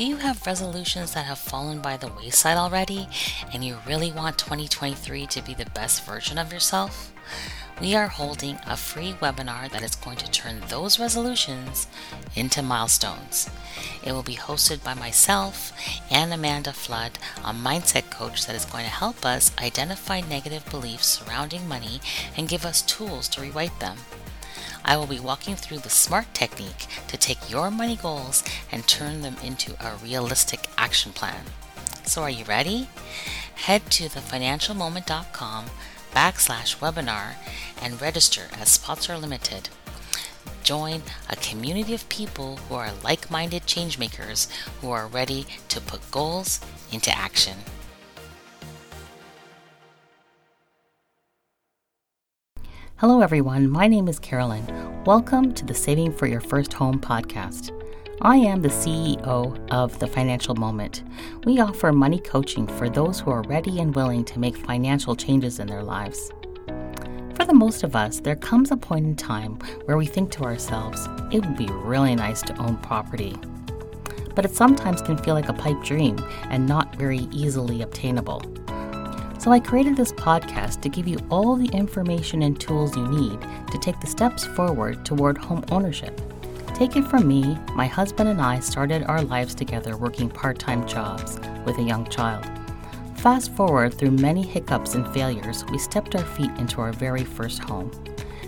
Do you have resolutions that have fallen by the wayside already and you really want 2023 to be the best version of yourself? We are holding a free webinar that is going to turn those resolutions into milestones. It will be hosted by myself and Amanda Flood, a mindset coach that is going to help us identify negative beliefs surrounding money and give us tools to rewrite them. I will be walking through the SMART technique to take your money goals and turn them into a realistic action plan. So, are you ready? Head to thefinancialmoment.com backslash webinar and register as Spots Are Limited. Join a community of people who are like minded changemakers who are ready to put goals into action. Hello, everyone. My name is Carolyn. Welcome to the Saving for Your First Home podcast. I am the CEO of The Financial Moment. We offer money coaching for those who are ready and willing to make financial changes in their lives. For the most of us, there comes a point in time where we think to ourselves, it would be really nice to own property. But it sometimes can feel like a pipe dream and not very easily obtainable. So I created this podcast to give you all the information and tools you need to take the steps forward toward home ownership. Take it from me, my husband and I started our lives together working part time jobs with a young child. Fast forward through many hiccups and failures, we stepped our feet into our very first home.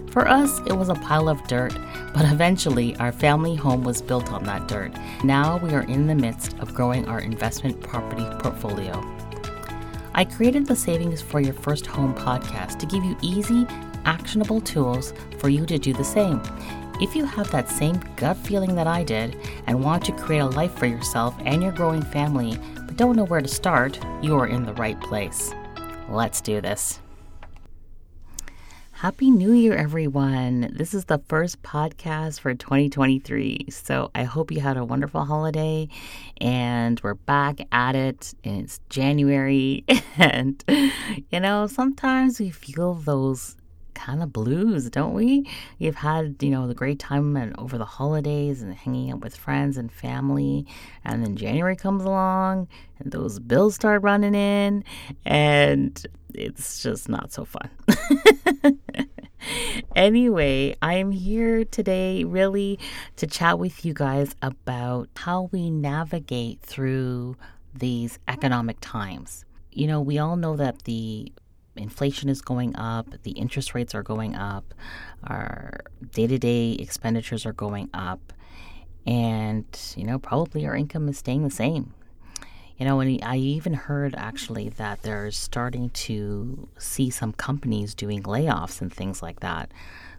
For us, it was a pile of dirt, but eventually our family home was built on that dirt. Now we are in the midst of growing our investment property portfolio. I created the Savings for Your First Home podcast to give you easy, actionable tools for you to do the same. If you have that same gut feeling that I did and want to create a life for yourself and your growing family, but don't know where to start, you are in the right place. Let's do this. Happy New Year, everyone. This is the first podcast for 2023. So I hope you had a wonderful holiday and we're back at it. And It's January. And, you know, sometimes we feel those kind of blues, don't we? You've had, you know, the great time and over the holidays and hanging out with friends and family. And then January comes along and those bills start running in. And it's just not so fun. anyway, I'm here today really to chat with you guys about how we navigate through these economic times. You know, we all know that the inflation is going up, the interest rates are going up, our day to day expenditures are going up, and, you know, probably our income is staying the same. You know, and I even heard actually that they're starting to see some companies doing layoffs and things like that.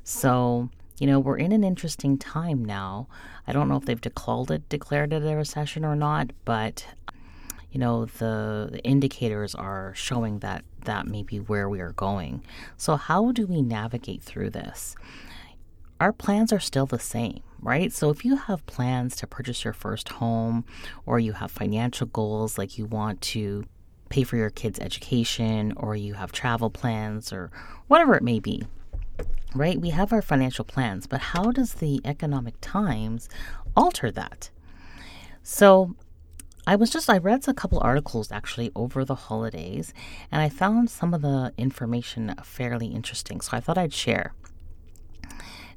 So, you know, we're in an interesting time now. I don't know if they've declared it, declared it a recession or not, but you know, the, the indicators are showing that that may be where we are going. So, how do we navigate through this? Our plans are still the same right? So if you have plans to purchase your first home or you have financial goals like you want to pay for your kids' education or you have travel plans or whatever it may be, right? We have our financial plans, but how does the economic times alter that? So I was just, I read a couple articles actually over the holidays and I found some of the information fairly interesting. So I thought I'd share.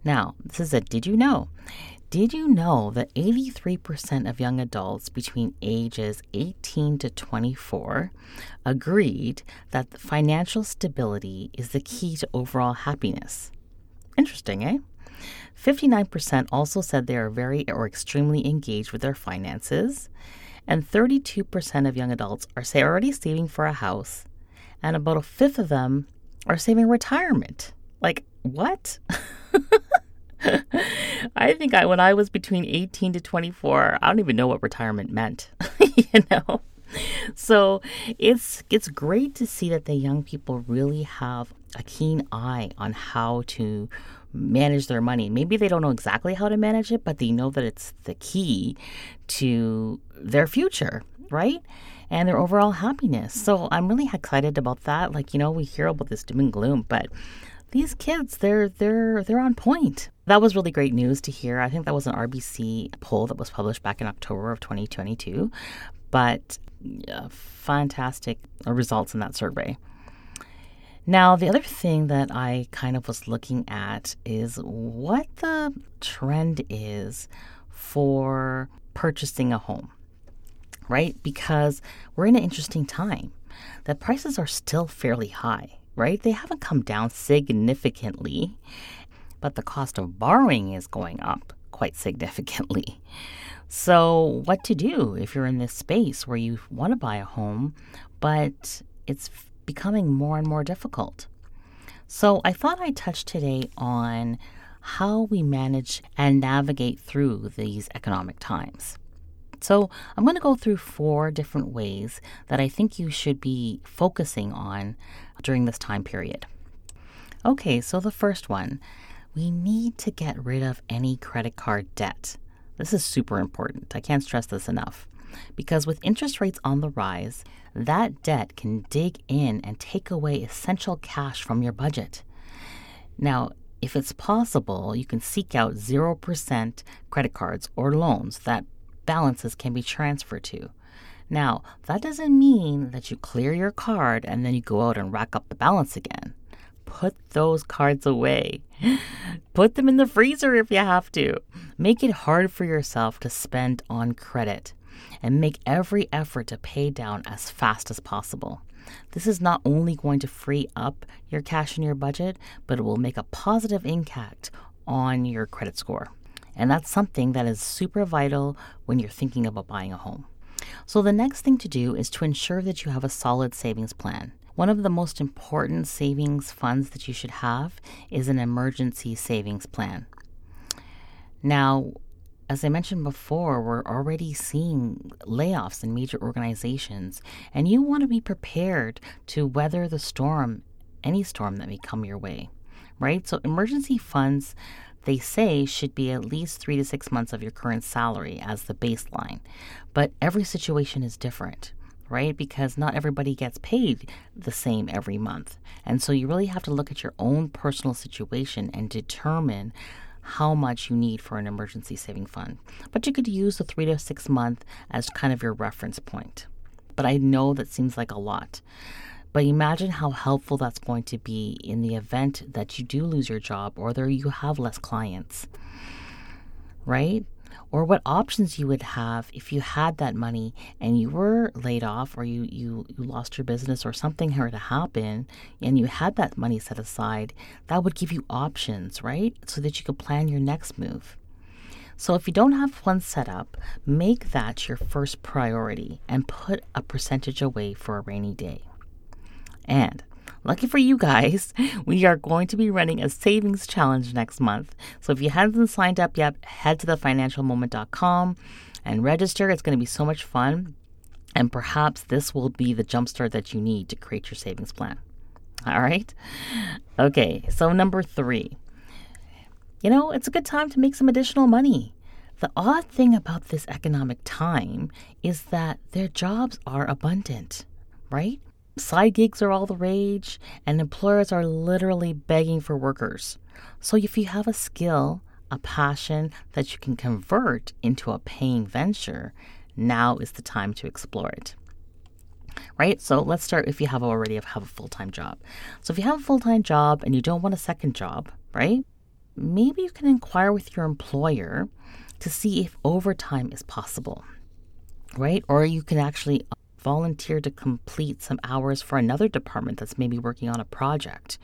Now, this is a did you know? Did you know that 83% of young adults between ages 18 to 24 agreed that financial stability is the key to overall happiness? Interesting, eh? 59% also said they are very or extremely engaged with their finances, and 32% of young adults are say already saving for a house, and about a fifth of them are saving retirement. Like, what? I think I when I was between 18 to 24, I don't even know what retirement meant, you know. So, it's it's great to see that the young people really have a keen eye on how to manage their money. Maybe they don't know exactly how to manage it, but they know that it's the key to their future, right? And their overall happiness. So I'm really excited about that. Like, you know, we hear about this doom and gloom, but these kids, they're they're they're on point That was really great news to hear. I think that was an RBC poll that was published back in October of 2022. But fantastic results in that survey. Now, the other thing that I kind of was looking at is what the trend is for purchasing a home, right? Because we're in an interesting time. The prices are still fairly high, right? They haven't come down significantly, but the cost of borrowing is going up quite significantly. So, what to do if you're in this space where you want to buy a home, but it's becoming more and more difficult? So, I thought I'd touch today on how we manage and navigate through these economic times. So, I'm going to go through four different ways that I think you should be focusing on during this time period. Okay, so the first one we need to get rid of any credit card debt. This is super important. I can't stress this enough. Because with interest rates on the rise, that debt can dig in and take away essential cash from your budget. Now, if it's possible, you can seek out 0% credit cards or loans that balances can be transferred to. Now, that doesn't mean that you clear your card and then you go out and rack up the balance again put those cards away. Put them in the freezer if you have to. Make it hard for yourself to spend on credit and make every effort to pay down as fast as possible. This is not only going to free up your cash in your budget, but it will make a positive impact on your credit score. And that's something that is super vital when you're thinking about buying a home. So, the next thing to do is to ensure that you have a solid savings plan. One of the most important savings funds that you should have is an emergency savings plan. Now, as I mentioned before, we're already seeing layoffs in major organizations, and you want to be prepared to weather the storm, any storm that may come your way, right? So, emergency funds, they say, should be at least three to six months of your current salary as the baseline, but every situation is different right? Because not everybody gets paid the same every month. And so you really have to look at your own personal situation and determine how much you need for an emergency saving fund. But you could use the three to six month as kind of your reference point. But I know that seems like a lot. But imagine how helpful that's going to be in the event that you do lose your job or that you have less clients, right? Or what options you would have if you had that money and you were laid off or you, you, you lost your business or something were to happen and you had that money set aside, that would give you options, right? So that you could plan your next move. So if you don't have one set up, make that your first priority and put a percentage away for a rainy day. And Lucky for you guys, we are going to be running a savings challenge next month. So if you haven't signed up yet, head to thefinancialmoment.com and register. It's going to be so much fun. And perhaps this will be the jumpstart that you need to create your savings plan. All right. Okay. So, number three, you know, it's a good time to make some additional money. The odd thing about this economic time is that their jobs are abundant, right? Side gigs are all the rage, and employers are literally begging for workers. So, if you have a skill, a passion that you can convert into a paying venture, now is the time to explore it. Right? So, let's start if you have already have a full time job. So, if you have a full time job and you don't want a second job, right? Maybe you can inquire with your employer to see if overtime is possible, right? Or you can actually volunteer to complete some hours for another department that's maybe working on a project.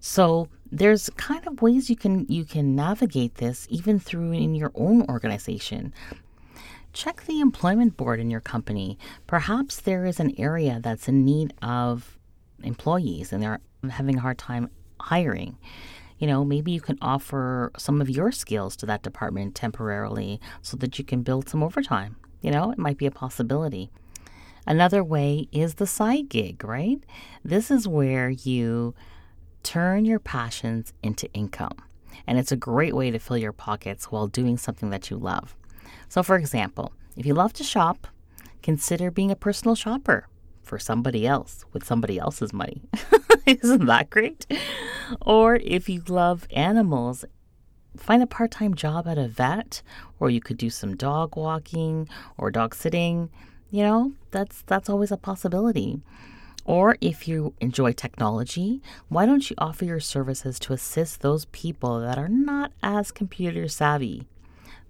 So there's kind of ways you can you can navigate this even through in your own organization. Check the employment board in your company. Perhaps there is an area that's in need of employees and they're having a hard time hiring. You know, maybe you can offer some of your skills to that department temporarily so that you can build some overtime. You know, it might be a possibility. Another way is the side gig, right? This is where you turn your passions into income. And it's a great way to fill your pockets while doing something that you love. So, for example, if you love to shop, consider being a personal shopper for somebody else with somebody else's money. Isn't that great? Or if you love animals find a part time job at a vet, or you could do some dog walking or dog sitting. You know, that's that's always a possibility. Or if you enjoy technology, why don't you offer your services to assist those people that are not as computer savvy?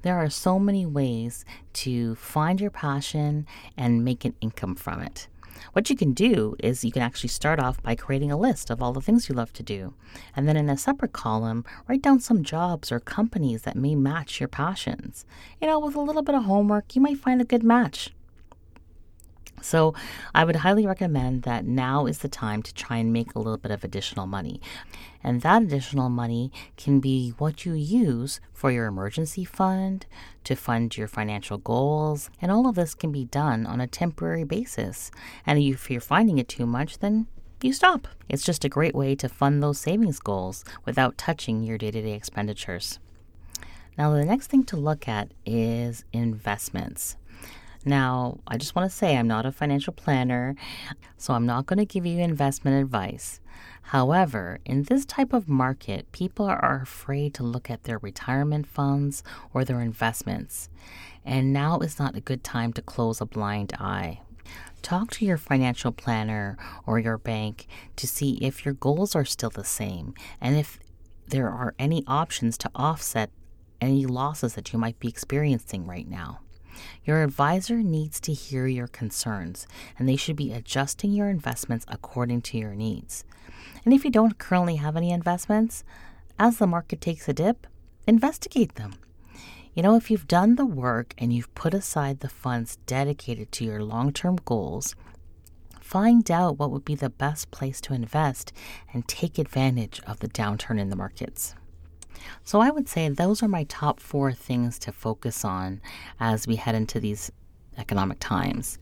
There are so many ways to find your passion and make an income from it. What you can do is you can actually start off by creating a list of all the things you love to do. And then in a separate column, write down some jobs or companies that may match your passions. You know, with a little bit of homework, you might find a good match. So, I would highly recommend that now is the time to try and make a little bit of additional money. And that additional money can be what you use for your emergency fund, to fund your financial goals, and all of this can be done on a temporary basis. And if you're finding it too much, then you stop. It's just a great way to fund those savings goals without touching your day to day expenditures. Now, the next thing to look at is investments. Now, I just want to say I'm not a financial planner, so I'm not going to give you investment advice. However, in this type of market, people are afraid to look at their retirement funds or their investments. And now is not a good time to close a blind eye. Talk to your financial planner or your bank to see if your goals are still the same and if there are any options to offset any losses that you might be experiencing right now. Your advisor needs to hear your concerns, and they should be adjusting your investments according to your needs. And if you don't currently have any investments, as the market takes a dip, investigate them. You know, if you've done the work and you've put aside the funds dedicated to your long term goals, find out what would be the best place to invest and take advantage of the downturn in the markets. So I would say those are my top four things to focus on as we head into these economic times.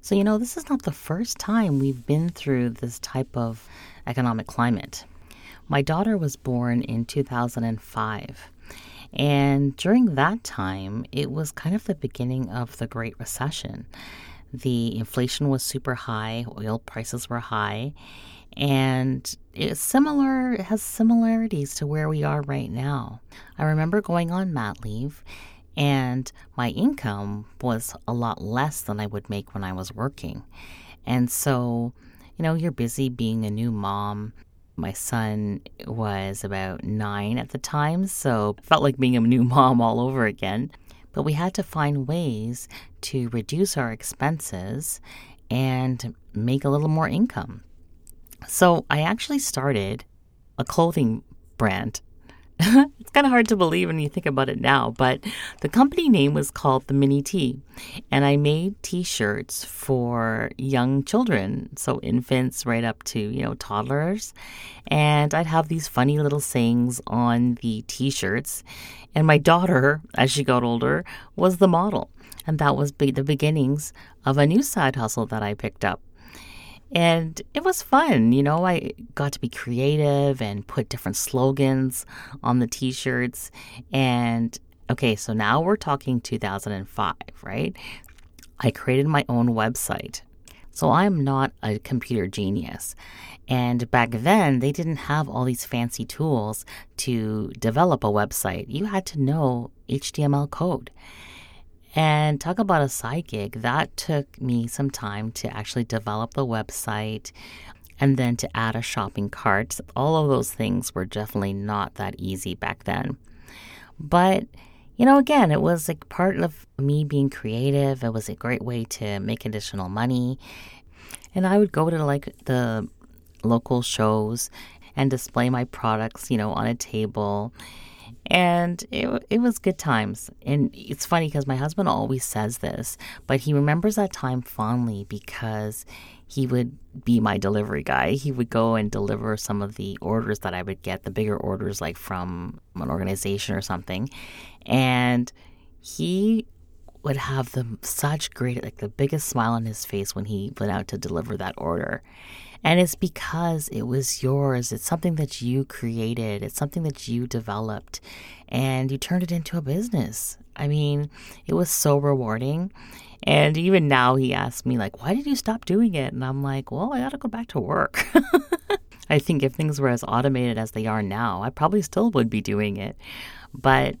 So, you know, this is not the first time we've been through this type of economic climate. My daughter was born in 2005. And during that time, it was kind of the beginning of the Great Recession. The inflation was super high, oil prices were high, and it's similar it has similarities to where we are right now. I remember going on mat leave and my income was a lot less than I would make when I was working. And so, you know, you're busy being a new mom. My son was about 9 at the time, so felt like being a new mom all over again. But we had to find ways to reduce our expenses and make a little more income. So I actually started a clothing brand. it's kind of hard to believe when you think about it now, but the company name was called the Mini T. And I made t shirts for young children, so infants right up to, you know, toddlers. And I'd have these funny little sayings on the t shirts. And my daughter, as she got older, was the model. And that was the beginnings of a new side hustle that I picked up. And it was fun. You know, I got to be creative and put different slogans on the t shirts. And okay, so now we're talking 2005, right? I created my own website. So I'm not a computer genius. And back then, they didn't have all these fancy tools to develop a website. You had to know HTML code. And talk about a side gig. That took me some time to actually develop the website and then to add a shopping cart. All of those things were definitely not that easy back then. But, you know, again, it was like part of me being creative. It was a great way to make additional money. And I would go to like the local shows and display my products, you know, on a table and it, it was good times. And it's funny because my husband always says this, but he remembers that time fondly because he would be my delivery guy. He would go and deliver some of the orders that I would get, the bigger orders like from an organization or something. And he would have the such great like the biggest smile on his face when he went out to deliver that order. And it's because it was yours. It's something that you created, it's something that you developed, and you turned it into a business. I mean, it was so rewarding. And even now, he asks me, like, why did you stop doing it? And I'm like, well, I got to go back to work. I think if things were as automated as they are now, I probably still would be doing it. But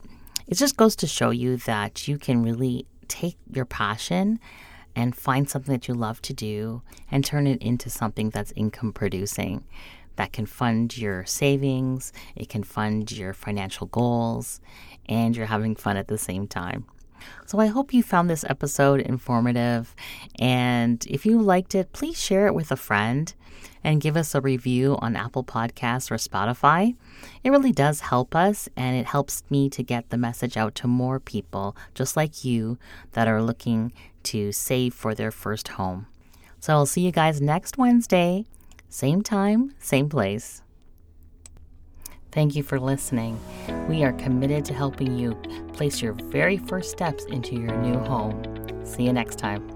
it just goes to show you that you can really take your passion and find something that you love to do and turn it into something that's income producing that can fund your savings, it can fund your financial goals, and you're having fun at the same time. So I hope you found this episode informative. And if you liked it, please share it with a friend and give us a review on Apple Podcasts or Spotify. It really does help us and it helps me to get the message out to more people just like you that are looking to save for their first home. So I'll see you guys next Wednesday, same time, same place. Thank you for listening. We are committed to helping you place your very first steps into your new home. See you next time.